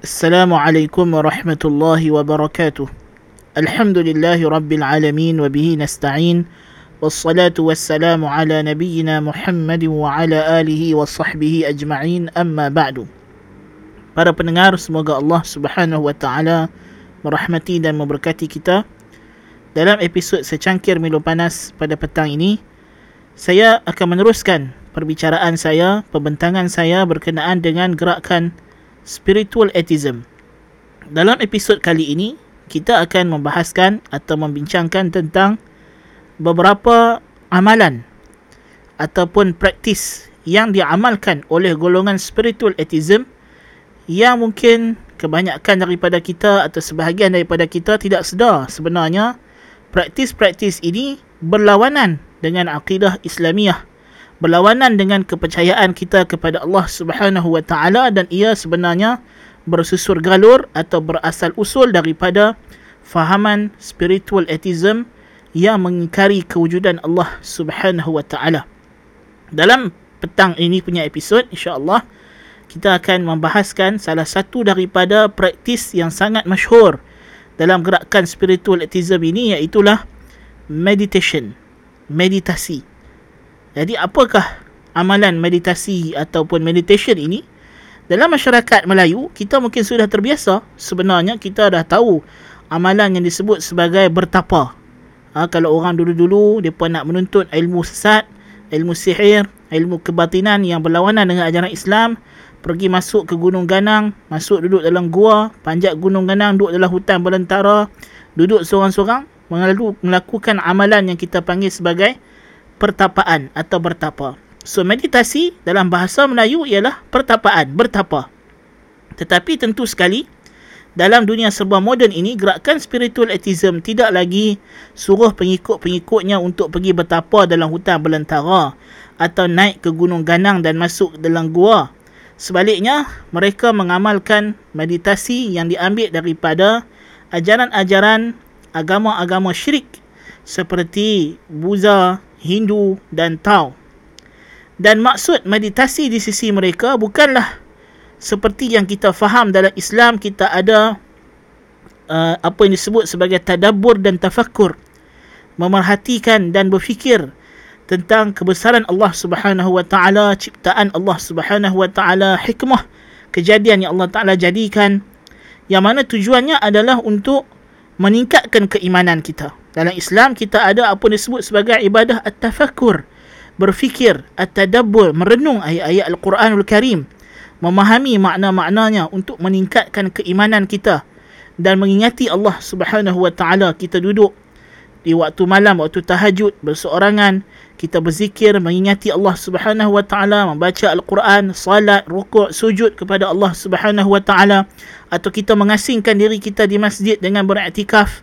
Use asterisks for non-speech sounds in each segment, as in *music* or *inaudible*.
Assalamualaikum warahmatullahi wabarakatuh Alhamdulillahi rabbil alamin Wabihi nasta'in Wassalatu wassalamu ala nabiyina Muhammadin wa ala alihi Wa sahbihi ajma'in amma ba'du Para pendengar Semoga Allah subhanahu wa ta'ala Merahmati dan memberkati kita. Dalam episod secangkir Milu panas pada petang ini Saya akan meneruskan Perbicaraan saya, pembentangan saya Berkenaan dengan gerakan spiritual atheism. Dalam episod kali ini, kita akan membahaskan atau membincangkan tentang beberapa amalan ataupun praktis yang diamalkan oleh golongan spiritual atheism yang mungkin kebanyakan daripada kita atau sebahagian daripada kita tidak sedar sebenarnya praktis-praktis ini berlawanan dengan akidah Islamiah berlawanan dengan kepercayaan kita kepada Allah Subhanahu wa taala dan ia sebenarnya bersusur galur atau berasal usul daripada fahaman spiritual atheism yang mengingkari kewujudan Allah Subhanahu wa taala. Dalam petang ini punya episod insya-Allah kita akan membahaskan salah satu daripada praktis yang sangat masyhur dalam gerakan spiritual atheism ini iaitu meditation, meditasi. Jadi apakah amalan meditasi ataupun meditation ini? Dalam masyarakat Melayu, kita mungkin sudah terbiasa. Sebenarnya kita dah tahu amalan yang disebut sebagai bertapa. Ha, kalau orang dulu-dulu dia nak menuntut ilmu sesat, ilmu sihir, ilmu kebatinan yang berlawanan dengan ajaran Islam, pergi masuk ke Gunung Ganang, masuk duduk dalam gua, panjat Gunung Ganang, duduk dalam hutan belantara, duduk seorang-seorang, melakukan amalan yang kita panggil sebagai pertapaan atau bertapa. So meditasi dalam bahasa Melayu ialah pertapaan, bertapa. Tetapi tentu sekali dalam dunia serba moden ini gerakan spiritual atheism tidak lagi suruh pengikut-pengikutnya untuk pergi bertapa dalam hutan belantara atau naik ke gunung ganang dan masuk dalam gua Sebaliknya, mereka mengamalkan meditasi yang diambil daripada ajaran-ajaran agama-agama syirik seperti Buddha, Hindu dan Tao. Dan maksud meditasi di sisi mereka bukanlah seperti yang kita faham dalam Islam kita ada uh, apa yang disebut sebagai tadabbur dan tafakkur. Memerhatikan dan berfikir tentang kebesaran Allah Subhanahu wa taala, ciptaan Allah Subhanahu wa taala, hikmah kejadian yang Allah taala jadikan yang mana tujuannya adalah untuk meningkatkan keimanan kita. Dalam Islam kita ada apa disebut sebagai ibadah at-tafakkur, berfikir, at-tadabbur, merenung ayat-ayat Al-Quranul Karim, memahami makna-maknanya untuk meningkatkan keimanan kita. Dan mengingati Allah Subhanahu wa taala kita duduk di waktu malam waktu tahajud berseorangan kita berzikir mengingati Allah Subhanahu wa taala membaca al-Quran salat rukuk sujud kepada Allah Subhanahu wa taala atau kita mengasingkan diri kita di masjid dengan beriktikaf.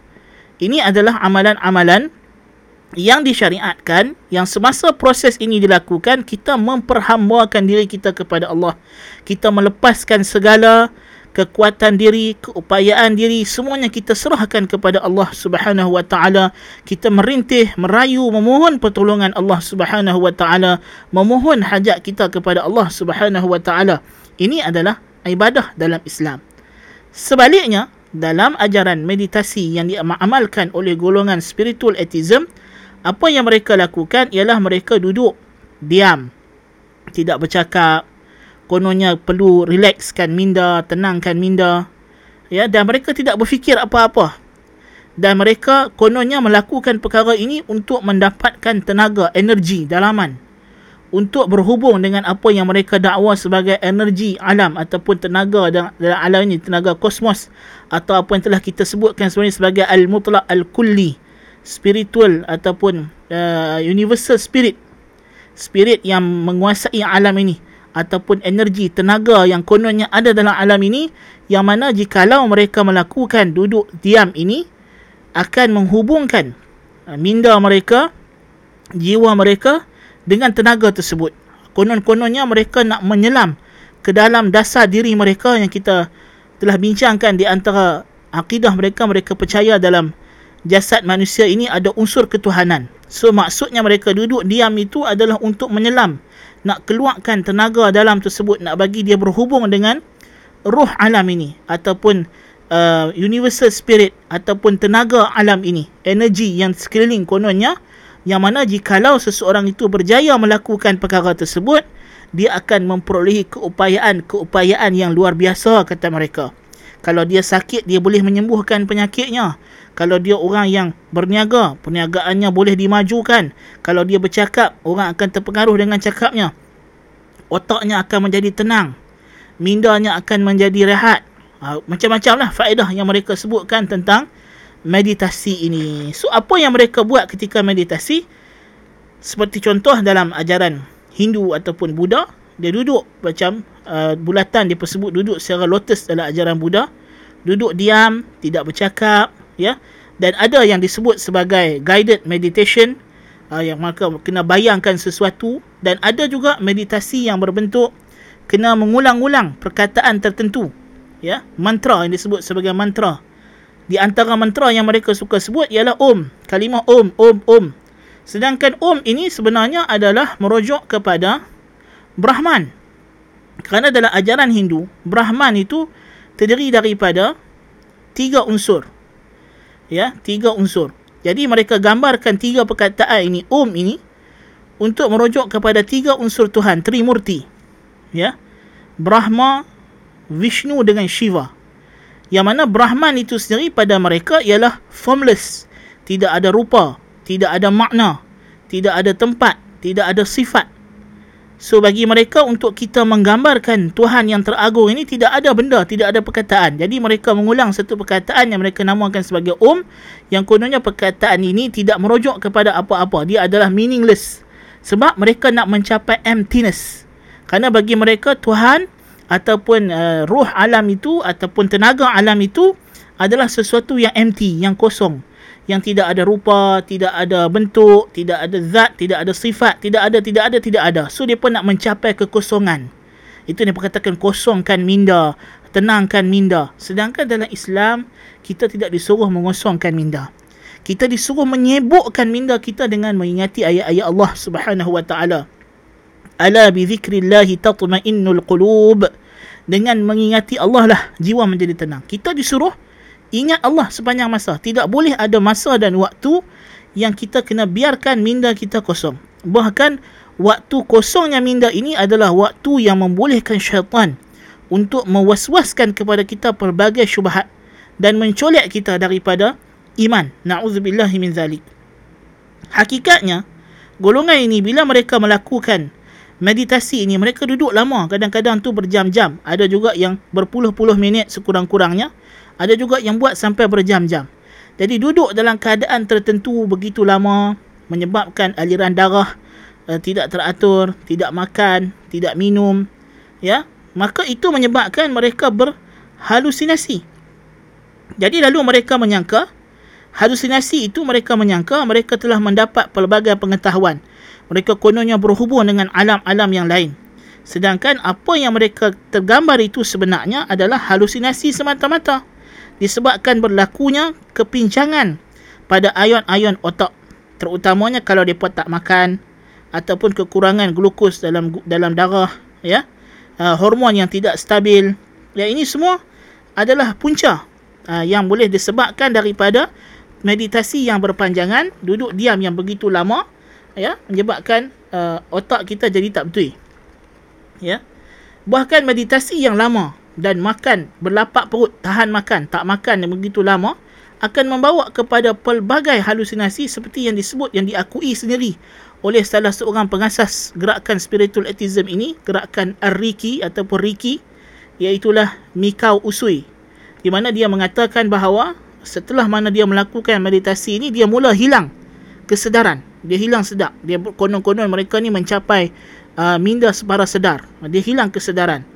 Ini adalah amalan-amalan yang disyariatkan yang semasa proses ini dilakukan kita memperhambakan diri kita kepada Allah. Kita melepaskan segala kekuatan diri, keupayaan diri, semuanya kita serahkan kepada Allah Subhanahu wa taala. Kita merintih, merayu, memohon pertolongan Allah Subhanahu wa taala, memohon hajat kita kepada Allah Subhanahu wa taala. Ini adalah ibadah dalam Islam. Sebaliknya, dalam ajaran meditasi yang diamalkan oleh golongan spiritual atheism, apa yang mereka lakukan ialah mereka duduk diam, tidak bercakap, kononnya perlu relaxkan minda, tenangkan minda. Ya, dan mereka tidak berfikir apa-apa. Dan mereka kononnya melakukan perkara ini untuk mendapatkan tenaga, energi, dalaman. Untuk berhubung dengan apa yang mereka dakwa sebagai energi alam ataupun tenaga dalam alam ini, tenaga kosmos. Atau apa yang telah kita sebutkan sebenarnya sebagai al-mutlaq al-kulli. Spiritual ataupun uh, universal spirit. Spirit yang menguasai alam ini ataupun energi tenaga yang kononnya ada dalam alam ini yang mana jikalau mereka melakukan duduk diam ini akan menghubungkan uh, minda mereka jiwa mereka dengan tenaga tersebut. Konon-kononnya mereka nak menyelam ke dalam dasar diri mereka yang kita telah bincangkan di antara akidah mereka mereka percaya dalam jasad manusia ini ada unsur ketuhanan. So maksudnya mereka duduk diam itu adalah untuk menyelam. Nak keluarkan tenaga dalam tersebut nak bagi dia berhubung dengan roh alam ini ataupun uh, universal spirit ataupun tenaga alam ini energi yang sekeliling kononnya yang mana jikalau seseorang itu berjaya melakukan perkara tersebut dia akan memperolehi keupayaan-keupayaan yang luar biasa kata mereka kalau dia sakit dia boleh menyembuhkan penyakitnya. Kalau dia orang yang berniaga perniagaannya boleh dimajukan. Kalau dia bercakap orang akan terpengaruh dengan cakapnya. Otaknya akan menjadi tenang. Mindanya akan menjadi rehat. Ha, macam-macam lah faedah yang mereka sebutkan tentang meditasi ini. So apa yang mereka buat ketika meditasi? Seperti contoh dalam ajaran Hindu ataupun Buddha dia duduk macam uh, bulatan dia persebut duduk secara lotus dalam ajaran Buddha. Duduk diam tidak bercakap ya. Dan ada yang disebut sebagai guided meditation uh, yang maka kena bayangkan sesuatu. Dan ada juga meditasi yang berbentuk kena mengulang-ulang perkataan tertentu ya. Mantra yang disebut sebagai mantra. Di antara mantra yang mereka suka sebut ialah om. Kalimah om om om. Sedangkan om ini sebenarnya adalah merujuk kepada brahman. Kerana dalam ajaran Hindu brahman itu terdiri daripada tiga unsur. Ya tiga unsur. Jadi mereka gambarkan tiga perkataan ini om ini untuk merujuk kepada tiga unsur Tuhan trimurti. Ya Brahma Vishnu dengan Shiva. Yang mana Brahman itu sendiri pada mereka ialah formless. Tidak ada rupa tidak ada makna tidak ada tempat tidak ada sifat so bagi mereka untuk kita menggambarkan Tuhan yang teragung ini tidak ada benda tidak ada perkataan. Jadi mereka mengulang satu perkataan yang mereka namakan sebagai Om. Yang kononnya perkataan ini tidak merujuk kepada apa-apa. Dia adalah meaningless. Sebab mereka nak mencapai emptiness. Kerana bagi mereka Tuhan ataupun uh, ruh alam itu ataupun tenaga alam itu adalah sesuatu yang empty, yang kosong. Yang tidak ada rupa, tidak ada bentuk, tidak ada zat, tidak ada sifat, tidak ada, tidak ada, tidak ada. So, dia pun nak mencapai kekosongan. Itu yang perkatakan kosongkan minda, tenangkan minda. Sedangkan dalam Islam, kita tidak disuruh mengosongkan minda. Kita disuruh menyebukkan minda kita dengan mengingati ayat-ayat Allah Subhanahu Wa Taala ala bi zikrillahi tatma'innul qulub dengan mengingati Allah lah jiwa menjadi tenang kita disuruh ingat Allah sepanjang masa. Tidak boleh ada masa dan waktu yang kita kena biarkan minda kita kosong. Bahkan waktu kosongnya minda ini adalah waktu yang membolehkan syaitan untuk mewaswaskan kepada kita pelbagai syubhat dan mencolek kita daripada iman. Na'udzubillah min zalik. Hakikatnya golongan ini bila mereka melakukan meditasi ini mereka duduk lama. Kadang-kadang tu berjam-jam. Ada juga yang berpuluh-puluh minit sekurang-kurangnya ada juga yang buat sampai berjam-jam jadi duduk dalam keadaan tertentu begitu lama menyebabkan aliran darah uh, tidak teratur tidak makan tidak minum ya maka itu menyebabkan mereka berhalusinasi jadi lalu mereka menyangka halusinasi itu mereka menyangka mereka telah mendapat pelbagai pengetahuan mereka kononnya berhubung dengan alam-alam yang lain. Sedangkan apa yang mereka tergambar itu sebenarnya adalah halusinasi semata-mata. Disebabkan berlakunya kepincangan pada ayon-ayon otak. Terutamanya kalau mereka tak makan ataupun kekurangan glukos dalam dalam darah. ya uh, Hormon yang tidak stabil. Ya, ini semua adalah punca uh, yang boleh disebabkan daripada meditasi yang berpanjangan, duduk diam yang begitu lama ya menyebabkan uh, otak kita jadi tak betul ya bahkan meditasi yang lama dan makan berlapak perut tahan makan tak makan yang begitu lama akan membawa kepada pelbagai halusinasi seperti yang disebut yang diakui sendiri oleh salah seorang pengasas gerakan spiritual atheism ini gerakan Ar-Riki ataupun Riki iaitulah Mikau Usui di mana dia mengatakan bahawa setelah mana dia melakukan meditasi ini dia mula hilang kesedaran. Dia hilang sedap. Dia konon-konon mereka ni mencapai uh, minda separa sedar. Dia hilang kesedaran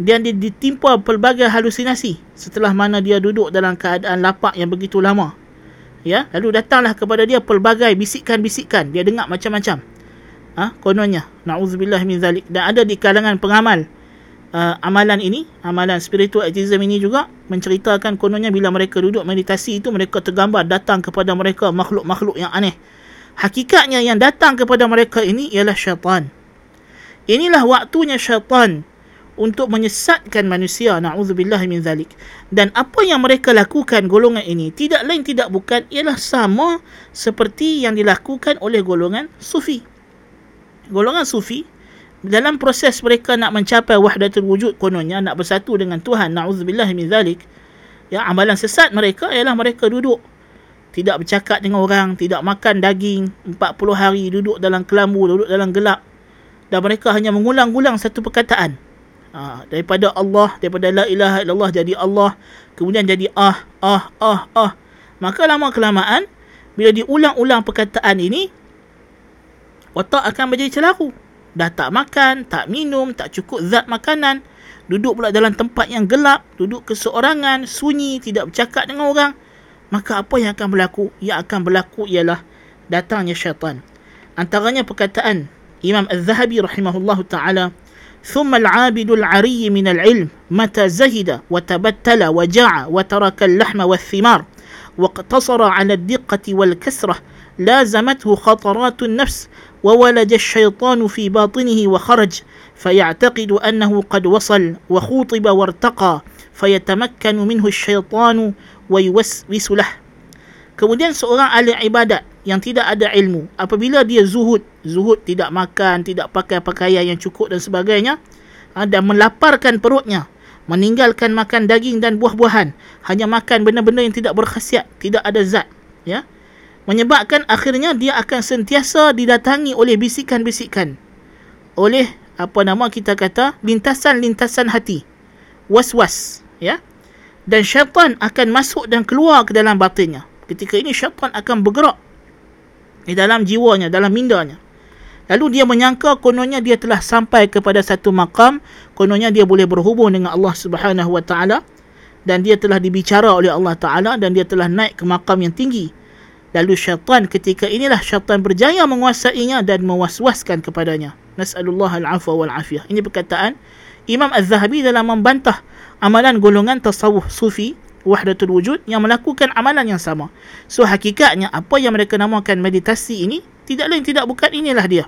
dan dia ditimpa pelbagai halusinasi setelah mana dia duduk dalam keadaan lapak yang begitu lama ya lalu datanglah kepada dia pelbagai bisikan-bisikan dia dengar macam-macam ha? kononnya na'udzubillah min zalik dan ada di kalangan pengamal uh, amalan ini amalan spiritual atheism ini juga menceritakan kononnya bila mereka duduk meditasi itu mereka tergambar datang kepada mereka makhluk-makhluk yang aneh Hakikatnya yang datang kepada mereka ini ialah syaitan. Inilah waktunya syaitan untuk menyesatkan manusia naudzubillah min zalik. Dan apa yang mereka lakukan golongan ini tidak lain tidak bukan ialah sama seperti yang dilakukan oleh golongan sufi. Golongan sufi dalam proses mereka nak mencapai wahdatul wujud kononnya nak bersatu dengan Tuhan naudzubillah min zalik ya amalan sesat mereka ialah mereka duduk. Tidak bercakap dengan orang tidak makan daging 40 hari duduk dalam kelambu duduk dalam gelap. Dan mereka hanya mengulang-ulang satu perkataan ha, daripada Allah daripada la ilaha illallah jadi Allah kemudian jadi ah ah ah ah. Maka lama kelamaan bila diulang-ulang perkataan ini otak akan menjadi celaru dah tak makan tak minum tak cukup zat makanan. Duduk pula dalam tempat yang gelap duduk keseorangan sunyi tidak bercakap dengan orang. Maka apa yang akan berlaku? Yang akan berlaku ialah datangnya syaitan. Antaranya perkataan Imam Az-Zahabi rahimahullahu taala ثم العابد العري من العلم متى زهد وتبتل وجاع وترك اللحم والثمار واقتصر على الدقة والكسرة لازمته خطرات النفس وولج الشيطان في باطنه وخرج فيعتقد أنه قد وصل وخوطب وارتقى فيتمكن منه الشيطان ويوسوس له. Kemudian seorang ahli ibadat yang tidak ada ilmu. Apabila dia zuhud zuhud tidak makan tidak pakai pakaian yang cukup dan sebagainya dan melaparkan perutnya meninggalkan makan daging dan buah-buahan hanya makan benda-benda yang tidak berkhasiat tidak ada zat ya. Menyebabkan akhirnya dia akan sentiasa didatangi oleh bisikan-bisikan oleh apa nama kita kata lintasan-lintasan hati was-was ya. Dan syaitan akan masuk dan keluar ke dalam batinnya. Ketika ini syaitan akan bergerak di dalam jiwanya, dalam mindanya. Lalu dia menyangka kononnya dia telah sampai kepada satu makam, kononnya dia boleh berhubung dengan Allah Subhanahu Wa Taala dan dia telah dibicara oleh Allah Taala dan dia telah naik ke makam yang tinggi. Lalu syaitan ketika inilah syaitan berjaya menguasainya dan mewaswaskan kepadanya. Nas'alullah al-afwa wal-afiyah. Ini perkataan Imam Az-Zahabi dalam membantah amalan golongan tasawuf sufi wahdatul wujud yang melakukan amalan yang sama. So hakikatnya apa yang mereka namakan meditasi ini tidak lain tidak bukan inilah dia.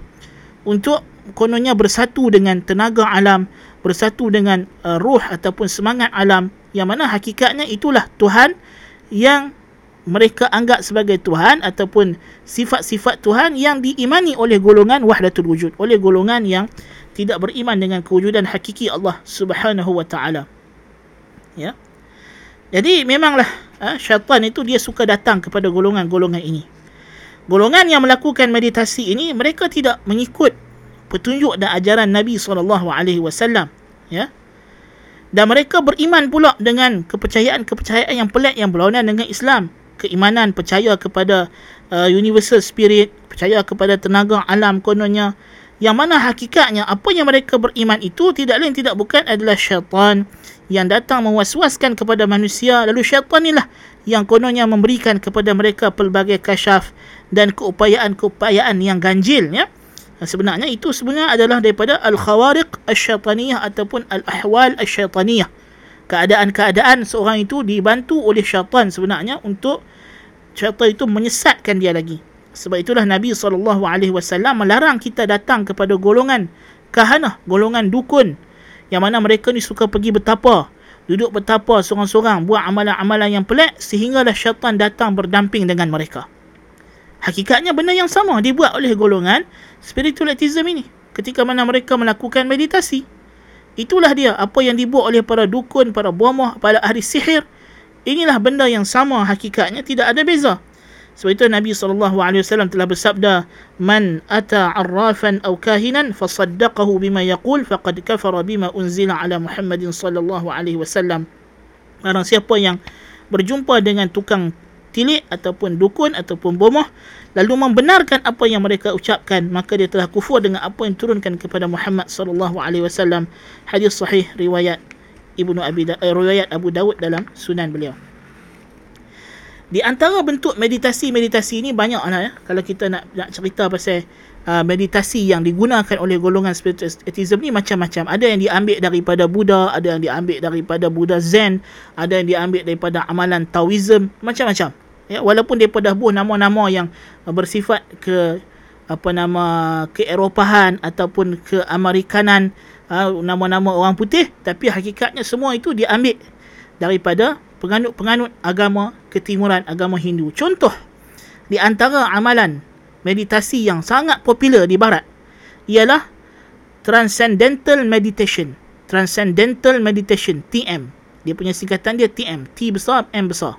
Untuk kononnya bersatu dengan tenaga alam, bersatu dengan uh, ruh ataupun semangat alam yang mana hakikatnya itulah Tuhan yang mereka anggap sebagai Tuhan ataupun sifat-sifat Tuhan yang diimani oleh golongan wahdatul wujud, oleh golongan yang tidak beriman dengan kewujudan hakiki Allah Subhanahu wa taala. Ya. Jadi memanglah ha, syaitan itu dia suka datang kepada golongan-golongan ini. Golongan yang melakukan meditasi ini mereka tidak mengikut petunjuk dan ajaran Nabi SAW. Ya. Dan mereka beriman pula dengan kepercayaan-kepercayaan yang pelik yang berlawanan dengan Islam. Keimanan percaya kepada uh, universal spirit, percaya kepada tenaga alam kononnya. Yang mana hakikatnya apa yang mereka beriman itu tidak lain tidak bukan adalah syaitan yang datang mewaswaskan kepada manusia. Lalu syaitan inilah yang kononnya memberikan kepada mereka pelbagai kasyaf dan keupayaan-keupayaan yang ganjil ya. Sebenarnya itu sebenarnya adalah daripada al-khawariq asy-syaitaniyah ataupun al-ahwal asy-syaitaniyah. Keadaan-keadaan seorang itu dibantu oleh syaitan sebenarnya untuk syaitan itu menyesatkan dia lagi sebab itulah Nabi SAW melarang kita datang kepada golongan kahanah, golongan dukun. Yang mana mereka ni suka pergi bertapa duduk bertapa seorang-seorang buat amalan-amalan yang pelik sehinggalah syaitan datang berdamping dengan mereka. Hakikatnya benda yang sama dibuat oleh golongan spiritualism ini ketika mana mereka melakukan meditasi. Itulah dia apa yang dibuat oleh para dukun para bomoh para ahli sihir. Inilah benda yang sama hakikatnya tidak ada beza sebab itu Nabi SAW telah bersabda, Man ata arrafan aw kahinan fasaddaqahu bima yaqul faqad kafara bima unzila ala Muhammadin sallallahu alaihi wasallam. Barang siapa yang berjumpa dengan tukang tilik ataupun dukun ataupun bomoh lalu membenarkan apa yang mereka ucapkan maka dia telah kufur dengan apa yang turunkan kepada Muhammad sallallahu alaihi wasallam hadis sahih riwayat Ibnu Abi da- eh, riwayat Abu Dawud dalam sunan beliau di antara bentuk meditasi-meditasi ini banyak lah ya. Kalau kita nak nak cerita pasal uh, meditasi yang digunakan oleh golongan spiritualism ni macam-macam. Ada yang diambil daripada Buddha, ada yang diambil daripada Buddha Zen, ada yang diambil daripada amalan Taoism, macam-macam. Ya, walaupun daripada buah nama-nama yang bersifat ke apa nama keeropahan ataupun keamerikanan uh, nama-nama orang putih tapi hakikatnya semua itu diambil daripada penganut-penganut agama ketimuran agama Hindu. Contoh di antara amalan meditasi yang sangat popular di barat ialah transcendental meditation. Transcendental meditation TM. Dia punya singkatan dia TM, T besar M besar.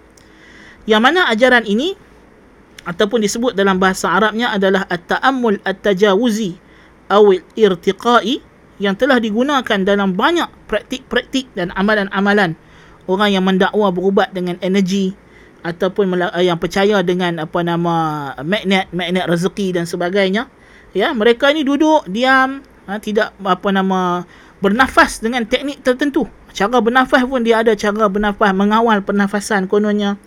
Yang mana ajaran ini ataupun disebut dalam bahasa Arabnya adalah at-ta'ammul at-tajawuzi awil irtiqai yang telah digunakan dalam banyak praktik-praktik dan amalan-amalan orang yang mendakwa berubat dengan energi ataupun yang percaya dengan apa nama magnet magnet rezeki dan sebagainya ya mereka ini duduk diam ha, tidak apa nama bernafas dengan teknik tertentu. Cara bernafas pun dia ada cara bernafas mengawal pernafasan kononnya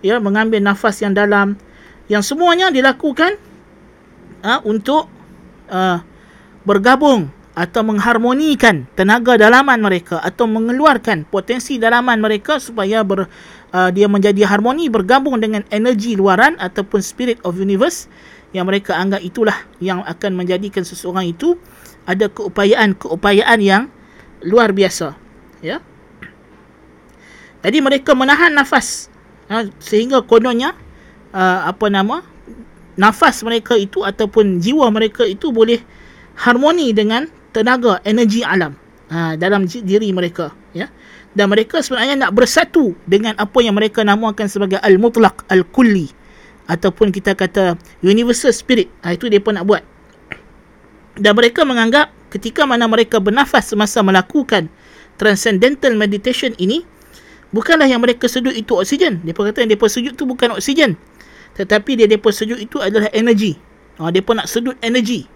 ya mengambil nafas yang dalam. Yang semuanya dilakukan uh, untuk uh, bergabung atau mengharmonikan tenaga dalaman mereka atau mengeluarkan potensi dalaman mereka supaya ber, uh, dia menjadi harmoni bergabung dengan energi luaran ataupun spirit of universe yang mereka anggap itulah yang akan menjadikan seseorang itu ada keupayaan-keupayaan yang luar biasa ya. Jadi mereka menahan nafas ha, sehingga kononnya uh, apa nama nafas mereka itu ataupun jiwa mereka itu boleh harmoni dengan tenaga energi alam uh, dalam diri mereka ya dan mereka sebenarnya nak bersatu dengan apa yang mereka namakan sebagai al-mutlaq al-kulli ataupun kita kata universal spirit ha, itu pun nak buat dan mereka menganggap ketika mana mereka bernafas semasa melakukan transcendental meditation ini bukanlah yang mereka sedut itu oksigen. Dia kata yang mereka sedut itu bukan oksigen. Tetapi dia mereka sedut itu adalah energi. Ha, mereka nak sedut energi.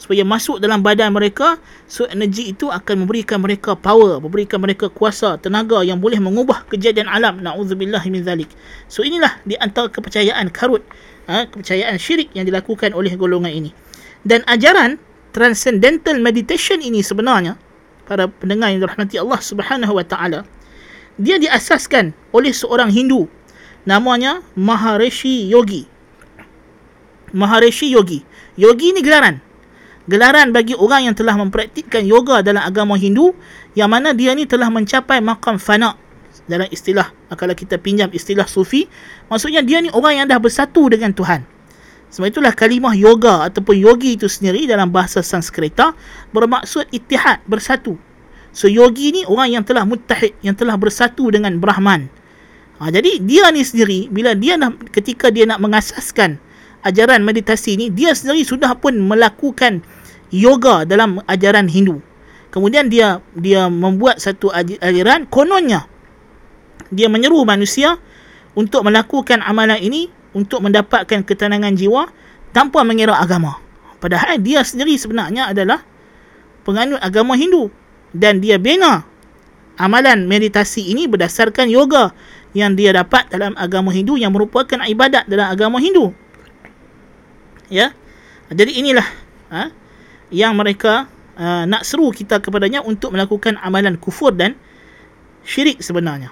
Supaya masuk dalam badan mereka. So energi itu akan memberikan mereka power. Memberikan mereka kuasa, tenaga yang boleh mengubah kejadian alam. Na'udzubillah min zalik. So inilah di antara kepercayaan karut. Ha, kepercayaan syirik yang dilakukan oleh golongan ini. Dan ajaran transcendental meditation ini sebenarnya. Para pendengar yang dirahmati Allah subhanahu wa ta'ala dia diasaskan oleh seorang Hindu namanya Maharishi Yogi. Maharishi Yogi. Yogi ni gelaran. Gelaran bagi orang yang telah mempraktikkan yoga dalam agama Hindu yang mana dia ni telah mencapai makam fana dalam istilah kalau kita pinjam istilah sufi maksudnya dia ni orang yang dah bersatu dengan Tuhan. Sebab itulah kalimah yoga ataupun yogi itu sendiri dalam bahasa Sanskerta bermaksud ittihad, bersatu. So yogi ni orang yang telah muttahid, yang telah bersatu dengan Brahman. Ha, jadi dia ni sendiri bila dia nak ketika dia nak mengasaskan ajaran meditasi ni, dia sendiri sudah pun melakukan yoga dalam ajaran Hindu. Kemudian dia dia membuat satu aliran kononnya dia menyeru manusia untuk melakukan amalan ini untuk mendapatkan ketenangan jiwa tanpa mengira agama. Padahal dia sendiri sebenarnya adalah penganut agama Hindu dan dia bina amalan meditasi ini berdasarkan yoga yang dia dapat dalam agama Hindu yang merupakan ibadat dalam agama Hindu. Ya. Jadi inilah ha, yang mereka uh, nak seru kita kepadanya untuk melakukan amalan kufur dan syirik sebenarnya.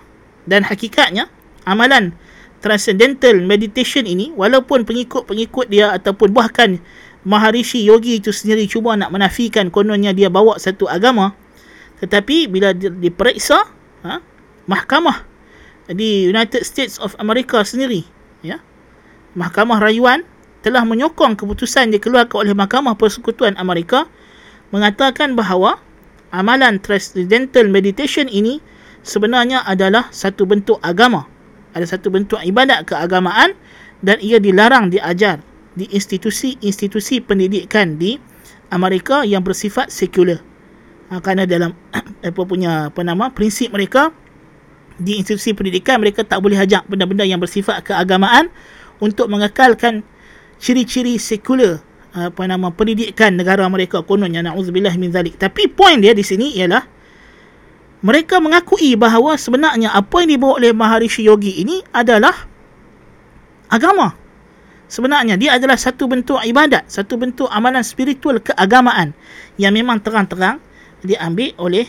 Dan hakikatnya amalan transcendental meditation ini walaupun pengikut-pengikut dia ataupun bahkan Maharishi Yogi itu sendiri cuba nak menafikan kononnya dia bawa satu agama tetapi bila diperiksa ha, mahkamah di United States of America sendiri ya mahkamah rayuan telah menyokong keputusan dikeluarkan oleh mahkamah persekutuan Amerika mengatakan bahawa amalan transcendental meditation ini sebenarnya adalah satu bentuk agama. Ada satu bentuk ibadat keagamaan dan ia dilarang diajar di institusi-institusi pendidikan di Amerika yang bersifat sekular. Ha, kerana dalam *clears throat* apa punya apa nama prinsip mereka di institusi pendidikan mereka tak boleh ajak benda-benda yang bersifat keagamaan untuk mengekalkan ciri-ciri sekular apa nama pendidikan negara mereka kononnya naudzubillah min zalik tapi poin dia di sini ialah mereka mengakui bahawa sebenarnya apa yang dibawa oleh Maharishi Yogi ini adalah agama sebenarnya dia adalah satu bentuk ibadat satu bentuk amalan spiritual keagamaan yang memang terang-terang diambil oleh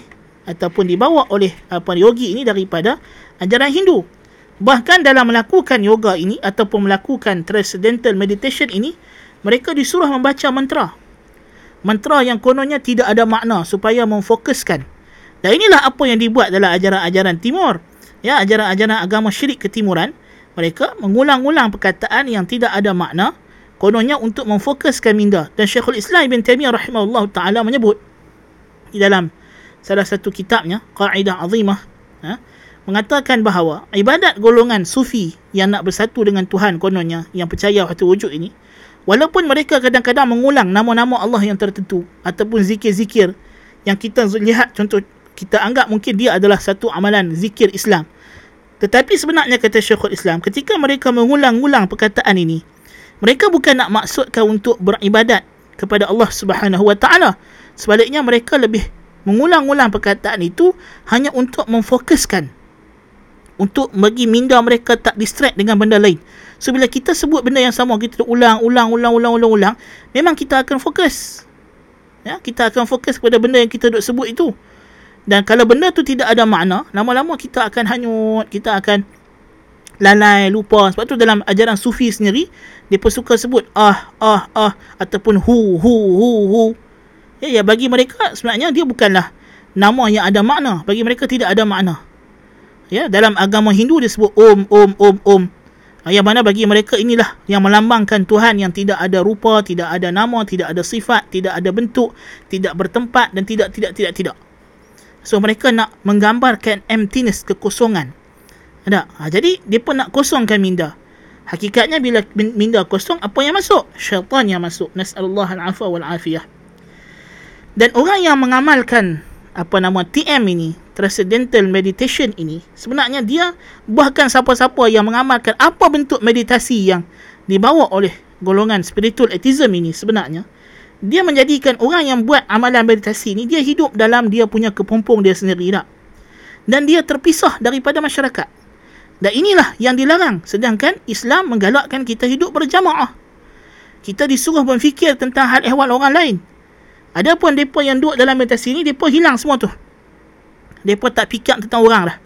ataupun dibawa oleh apa yogi ini daripada ajaran Hindu. Bahkan dalam melakukan yoga ini ataupun melakukan transcendental meditation ini, mereka disuruh membaca mantra. Mantra yang kononnya tidak ada makna supaya memfokuskan. Dan inilah apa yang dibuat dalam ajaran-ajaran timur. Ya, ajaran-ajaran agama syirik ketimuran. Mereka mengulang-ulang perkataan yang tidak ada makna kononnya untuk memfokuskan minda. Dan Syekhul Islam Ibn Taimiyah rahimahullah taala menyebut di dalam salah satu kitabnya, Qaidah Azimah, ha, mengatakan bahawa ibadat golongan sufi yang nak bersatu dengan Tuhan kononnya, yang percaya waktu wujud ini, Walaupun mereka kadang-kadang mengulang nama-nama Allah yang tertentu ataupun zikir-zikir yang kita lihat contoh kita anggap mungkin dia adalah satu amalan zikir Islam. Tetapi sebenarnya kata Syekhul Islam, ketika mereka mengulang-ulang perkataan ini, mereka bukan nak maksudkan untuk beribadat kepada Allah Subhanahu Wa Taala. Sebaliknya mereka lebih mengulang-ulang perkataan itu hanya untuk memfokuskan untuk bagi minda mereka tak distract dengan benda lain. So bila kita sebut benda yang sama kita ulang ulang ulang ulang ulang ulang memang kita akan fokus. Ya, kita akan fokus kepada benda yang kita duk sebut itu. Dan kalau benda tu tidak ada makna, lama-lama kita akan hanyut, kita akan lalai, lupa. Sebab tu dalam ajaran sufi sendiri, dia pun suka sebut ah, ah, ah ataupun hu, hu, hu, hu. Ya, ya bagi mereka sebenarnya dia bukanlah nama yang ada makna. Bagi mereka tidak ada makna ya dalam agama Hindu disebut om om om om ah, yang mana bagi mereka inilah yang melambangkan Tuhan yang tidak ada rupa, tidak ada nama, tidak ada sifat, tidak ada bentuk, tidak bertempat dan tidak tidak tidak tidak. So mereka nak menggambarkan emptiness, kekosongan. Ada. Ha, jadi pun nak kosongkan minda. Hakikatnya bila minda kosong apa yang masuk? Syaitan yang masuk. Nasallahu al-afwa wal afiyah. Dan orang yang mengamalkan apa nama TM ini transcendental meditation ini sebenarnya dia bahkan siapa-siapa yang mengamalkan apa bentuk meditasi yang dibawa oleh golongan spiritual atheism ini sebenarnya. Dia menjadikan orang yang buat amalan meditasi ini dia hidup dalam dia punya kepompong dia sendiri tak? dan dia terpisah daripada masyarakat. Dan inilah yang dilarang. Sedangkan Islam menggalakkan kita hidup berjamaah. Kita disuruh berfikir tentang hal ehwal orang lain. Adapun depa yang duduk dalam meditasi ni depa hilang semua tu mereka tak fikir tentang orang dah.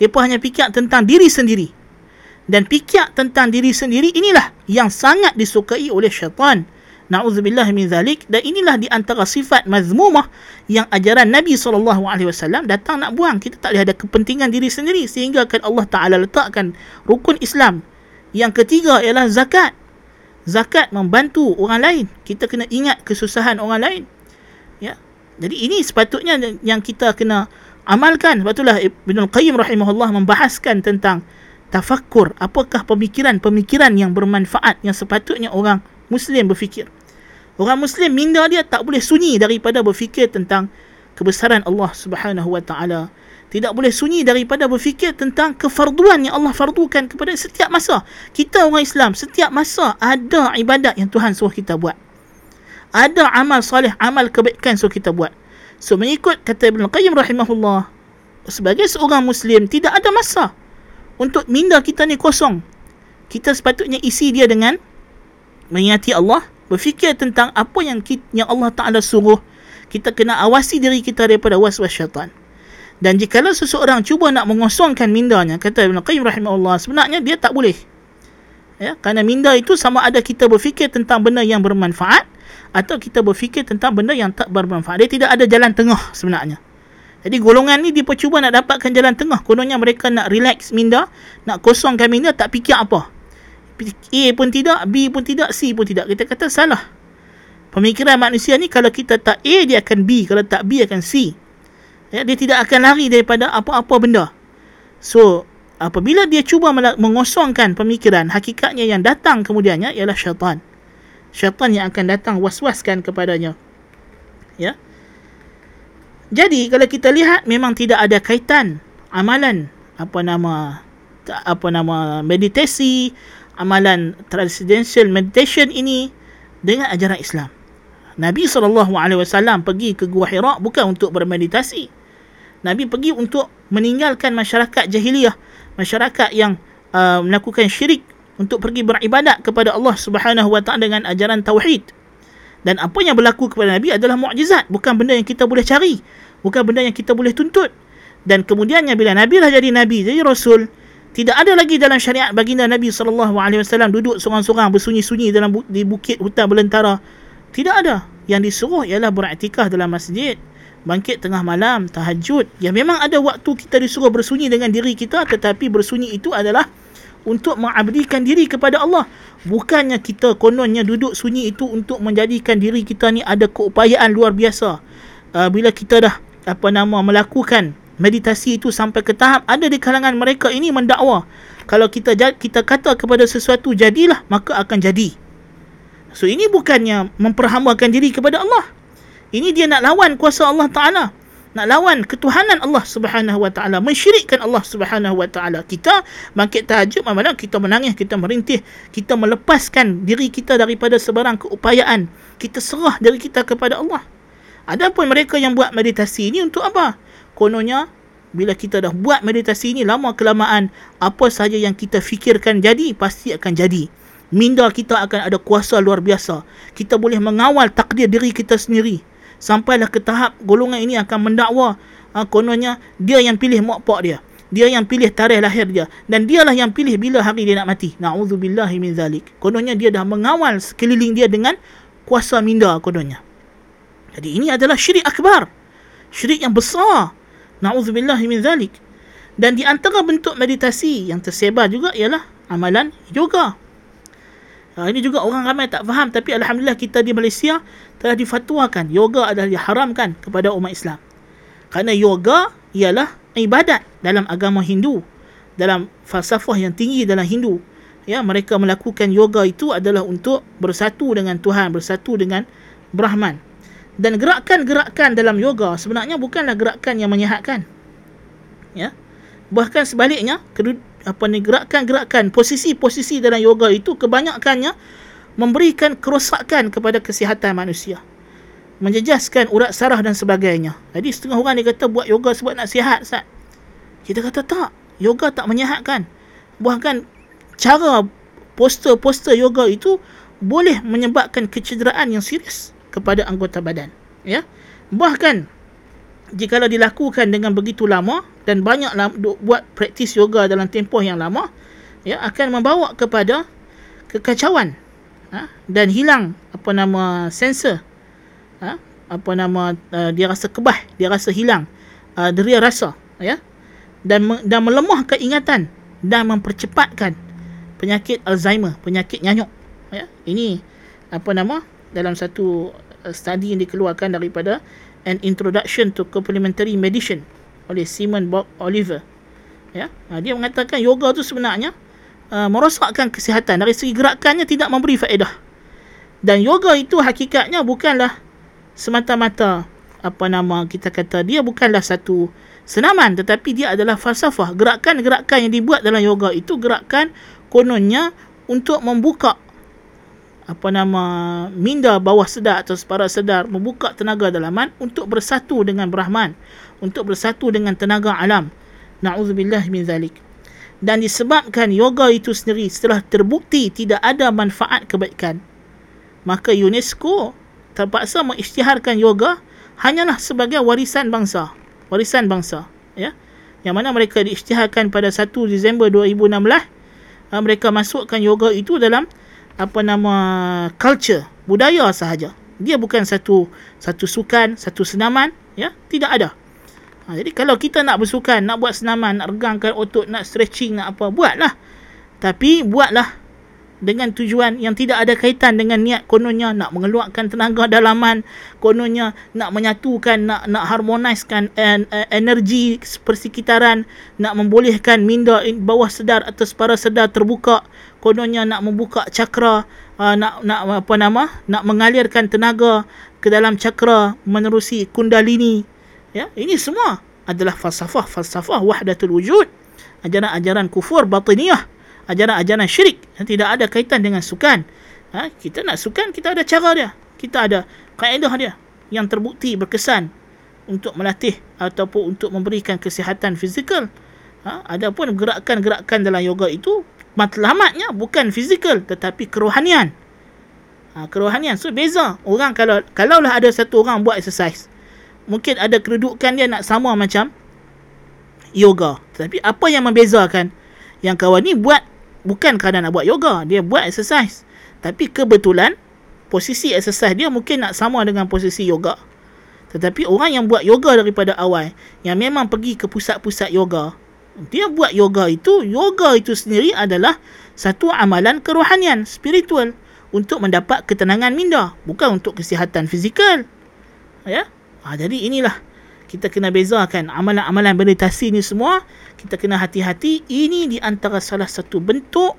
Mereka hanya fikir tentang diri sendiri. Dan fikir tentang diri sendiri inilah yang sangat disukai oleh syaitan. Na'udzubillah min zalik. Dan inilah di antara sifat mazmumah yang ajaran Nabi SAW datang nak buang. Kita tak boleh ada kepentingan diri sendiri. Sehingga kan Allah Ta'ala letakkan rukun Islam. Yang ketiga ialah zakat. Zakat membantu orang lain. Kita kena ingat kesusahan orang lain. Ya. Jadi ini sepatutnya yang kita kena amalkan. Sebab itulah Ibn Qayyim rahimahullah membahaskan tentang tafakkur. Apakah pemikiran-pemikiran yang bermanfaat yang sepatutnya orang muslim berfikir? Orang muslim minda dia tak boleh sunyi daripada berfikir tentang kebesaran Allah Subhanahu wa taala. Tidak boleh sunyi daripada berfikir tentang kefarduan yang Allah fardukan kepada setiap masa. Kita orang Islam setiap masa ada ibadat yang Tuhan suruh kita buat. Ada amal soleh amal kebaikan suruh kita buat So mengikut kata Ibn Qayyim rahimahullah sebagai seorang muslim tidak ada masa untuk minda kita ni kosong. Kita sepatutnya isi dia dengan mengingati Allah, berfikir tentang apa yang kita, yang Allah Taala suruh. Kita kena awasi diri kita daripada was-was syaitan. Dan jika seseorang cuba nak mengosongkan mindanya, kata Ibn Qayyim rahimahullah, sebenarnya dia tak boleh. Ya, kerana minda itu sama ada kita berfikir tentang benda yang bermanfaat atau kita berfikir tentang benda yang tak bermanfaat. Dia tidak ada jalan tengah sebenarnya. Jadi golongan ni dia cuba nak dapatkan jalan tengah. Kononnya mereka nak relax minda, nak kosongkan minda, tak fikir apa. A pun tidak, B pun tidak, C pun tidak. Kita kata salah. Pemikiran manusia ni kalau kita tak A, dia akan B. Kalau tak B, akan C. Ya, dia tidak akan lari daripada apa-apa benda. So, apabila dia cuba mengosongkan pemikiran, hakikatnya yang datang kemudiannya ialah syaitan syaitan yang akan datang was-waskan kepadanya. Ya. Jadi kalau kita lihat memang tidak ada kaitan amalan apa nama apa nama meditasi, amalan transcendental meditation ini dengan ajaran Islam. Nabi SAW pergi ke Gua Hira bukan untuk bermeditasi. Nabi pergi untuk meninggalkan masyarakat jahiliyah, masyarakat yang uh, melakukan syirik untuk pergi beribadat kepada Allah Subhanahu wa taala dengan ajaran tauhid. Dan apa yang berlaku kepada Nabi adalah mukjizat, bukan benda yang kita boleh cari, bukan benda yang kita boleh tuntut. Dan kemudiannya bila Nabi lah jadi Nabi, jadi Rasul, Tidak ada lagi dalam syariat baginda Nabi SAW duduk seorang-seorang bersunyi-sunyi dalam bu- di bukit hutan belantara. Tidak ada. Yang disuruh ialah beraktikah dalam masjid. Bangkit tengah malam, tahajud. Ya memang ada waktu kita disuruh bersunyi dengan diri kita tetapi bersunyi itu adalah untuk mengabdikan diri kepada Allah. Bukannya kita kononnya duduk sunyi itu untuk menjadikan diri kita ni ada keupayaan luar biasa. Uh, bila kita dah apa nama melakukan meditasi itu sampai ke tahap ada di kalangan mereka ini mendakwa kalau kita kita kata kepada sesuatu jadilah maka akan jadi. So ini bukannya memperhambakan diri kepada Allah. Ini dia nak lawan kuasa Allah Taala nak lawan ketuhanan Allah Subhanahu Wa Taala, mensyirikkan Allah Subhanahu Wa Taala. Kita bangkit tahajud malam kita menangis, kita merintih, kita melepaskan diri kita daripada sebarang keupayaan. Kita serah diri kita kepada Allah. Adapun mereka yang buat meditasi ini untuk apa? Kononnya bila kita dah buat meditasi ini lama kelamaan apa sahaja yang kita fikirkan jadi pasti akan jadi. Minda kita akan ada kuasa luar biasa. Kita boleh mengawal takdir diri kita sendiri sampailah ke tahap golongan ini akan mendakwa. Ha, kononnya dia yang pilih mak pak dia. Dia yang pilih tarikh lahir dia. Dan dialah yang pilih bila hari dia nak mati. Naudzubillahi min zalik. Kononnya dia dah mengawal sekeliling dia dengan kuasa minda kononnya. Jadi ini adalah syirik akbar. Syirik yang besar. Naudzubillahi min zalik. Dan di antara bentuk meditasi yang tersebar juga ialah amalan yoga Ha, ini juga orang ramai tak faham tapi Alhamdulillah kita di Malaysia telah difatwakan yoga adalah diharamkan kepada umat Islam. Kerana yoga ialah ibadat dalam agama Hindu. Dalam falsafah yang tinggi dalam Hindu. Ya, mereka melakukan yoga itu adalah untuk bersatu dengan Tuhan, bersatu dengan Brahman. Dan gerakan-gerakan dalam yoga sebenarnya bukanlah gerakan yang menyehatkan. Ya. Bahkan sebaliknya, apa ni gerakan-gerakan posisi-posisi dalam yoga itu kebanyakannya memberikan kerosakan kepada kesihatan manusia. Menjejaskan urat saraf dan sebagainya. Jadi setengah orang dia kata buat yoga sebab nak sihat Ustaz. Kita kata tak yoga tak menyihatkan bahkan cara poster-poster yoga itu boleh menyebabkan kecederaan yang serius kepada anggota badan ya. Bahkan jika dilakukan dengan begitu lama dan banyak buat praktis yoga dalam tempoh yang lama ya akan membawa kepada kekacauan ha, dan hilang apa nama sensor ha, apa nama uh, dia rasa kebah dia rasa hilang uh, deria rasa ya dan dan melemahkan ingatan dan mempercepatkan penyakit Alzheimer penyakit nyanyuk ya. Ini apa nama dalam satu uh, study yang dikeluarkan daripada An Introduction to Complementary Medicine oleh Simon Bob Oliver. Ya, ha, dia mengatakan yoga tu sebenarnya uh, merosakkan kesihatan dari segi gerakannya tidak memberi faedah. Dan yoga itu hakikatnya bukanlah semata-mata apa nama kita kata dia bukanlah satu senaman tetapi dia adalah falsafah. Gerakan-gerakan yang dibuat dalam yoga itu gerakan kononnya untuk membuka apa nama minda bawah sedar atau separa sedar membuka tenaga dalaman untuk bersatu dengan Brahman untuk bersatu dengan tenaga alam. Na'udzubillah min zalik. Dan disebabkan yoga itu sendiri setelah terbukti tidak ada manfaat kebaikan. Maka UNESCO terpaksa mengisytiharkan yoga hanyalah sebagai warisan bangsa. Warisan bangsa ya. Yang mana mereka diisytiharkan pada 1 Disember 2016 mereka masukkan yoga itu dalam apa nama culture budaya sahaja. Dia bukan satu satu sukan satu senaman ya? Tidak ada. Ha, jadi kalau kita nak bersukan nak buat senaman nak regangkan otot nak stretching nak apa buatlah. Tapi buatlah dengan tujuan yang tidak ada kaitan dengan niat kononnya nak mengeluarkan tenaga dalaman kononnya nak menyatukan nak nak harmoniskan en, en, energi persekitaran nak membolehkan minda bawah sedar atas para sedar terbuka kononnya nak membuka cakra uh, nak nak apa nama nak mengalirkan tenaga ke dalam cakra menerusi kundalini. Ya ini semua adalah falsafah falsafah wahdatul wujud ajaran-ajaran kufur batiniyah ajaran-ajaran syirik yang tidak ada kaitan dengan sukan. Ha, kita nak sukan, kita ada cara dia. Kita ada kaedah dia yang terbukti berkesan untuk melatih ataupun untuk memberikan kesihatan fizikal. Ha, adapun gerakan-gerakan dalam yoga itu matlamatnya bukan fizikal tetapi kerohanian. Ha, kerohanian. So beza. Orang kalau kalaulah ada satu orang buat exercise, mungkin ada kedudukan dia nak sama macam yoga. Tetapi apa yang membezakan? yang kawan ni buat bukan kerana nak buat yoga dia buat exercise. Tapi kebetulan posisi exercise dia mungkin nak sama dengan posisi yoga. Tetapi orang yang buat yoga daripada awal yang memang pergi ke pusat-pusat yoga dia buat yoga itu yoga itu sendiri adalah satu amalan kerohanian spiritual untuk mendapat ketenangan minda bukan untuk kesihatan fizikal. Ya? Ha, jadi inilah kita kena bezakan amalan-amalan meditasi ni semua. Kita kena hati-hati. Ini di antara salah satu bentuk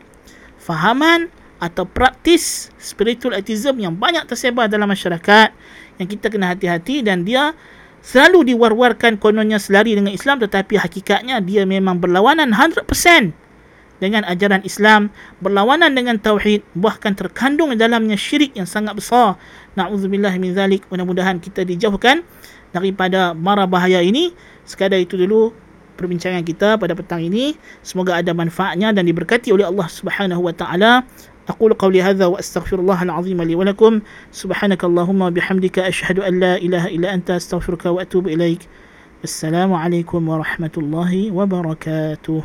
fahaman atau praktis spiritual atheism yang banyak tersebar dalam masyarakat. Yang kita kena hati-hati dan dia selalu diwar-warkan kononnya selari dengan Islam tetapi hakikatnya dia memang berlawanan 100% dengan ajaran Islam berlawanan dengan tauhid bahkan terkandung dalamnya syirik yang sangat besar. Naudzubillah min zalik. Mudah-mudahan kita dijauhkan daripada mara bahaya ini. Sekadar itu dulu perbincangan kita pada petang ini. Semoga ada manfaatnya dan diberkati oleh Allah Subhanahu wa taala. أقول قولي هذا وأستغفر الله العظيم لي ولكم سبحانك اللهم وبحمدك أشهد أن لا إله إلا أنت أستغفرك وأتوب إليك السلام عليكم ورحمة الله وبركاته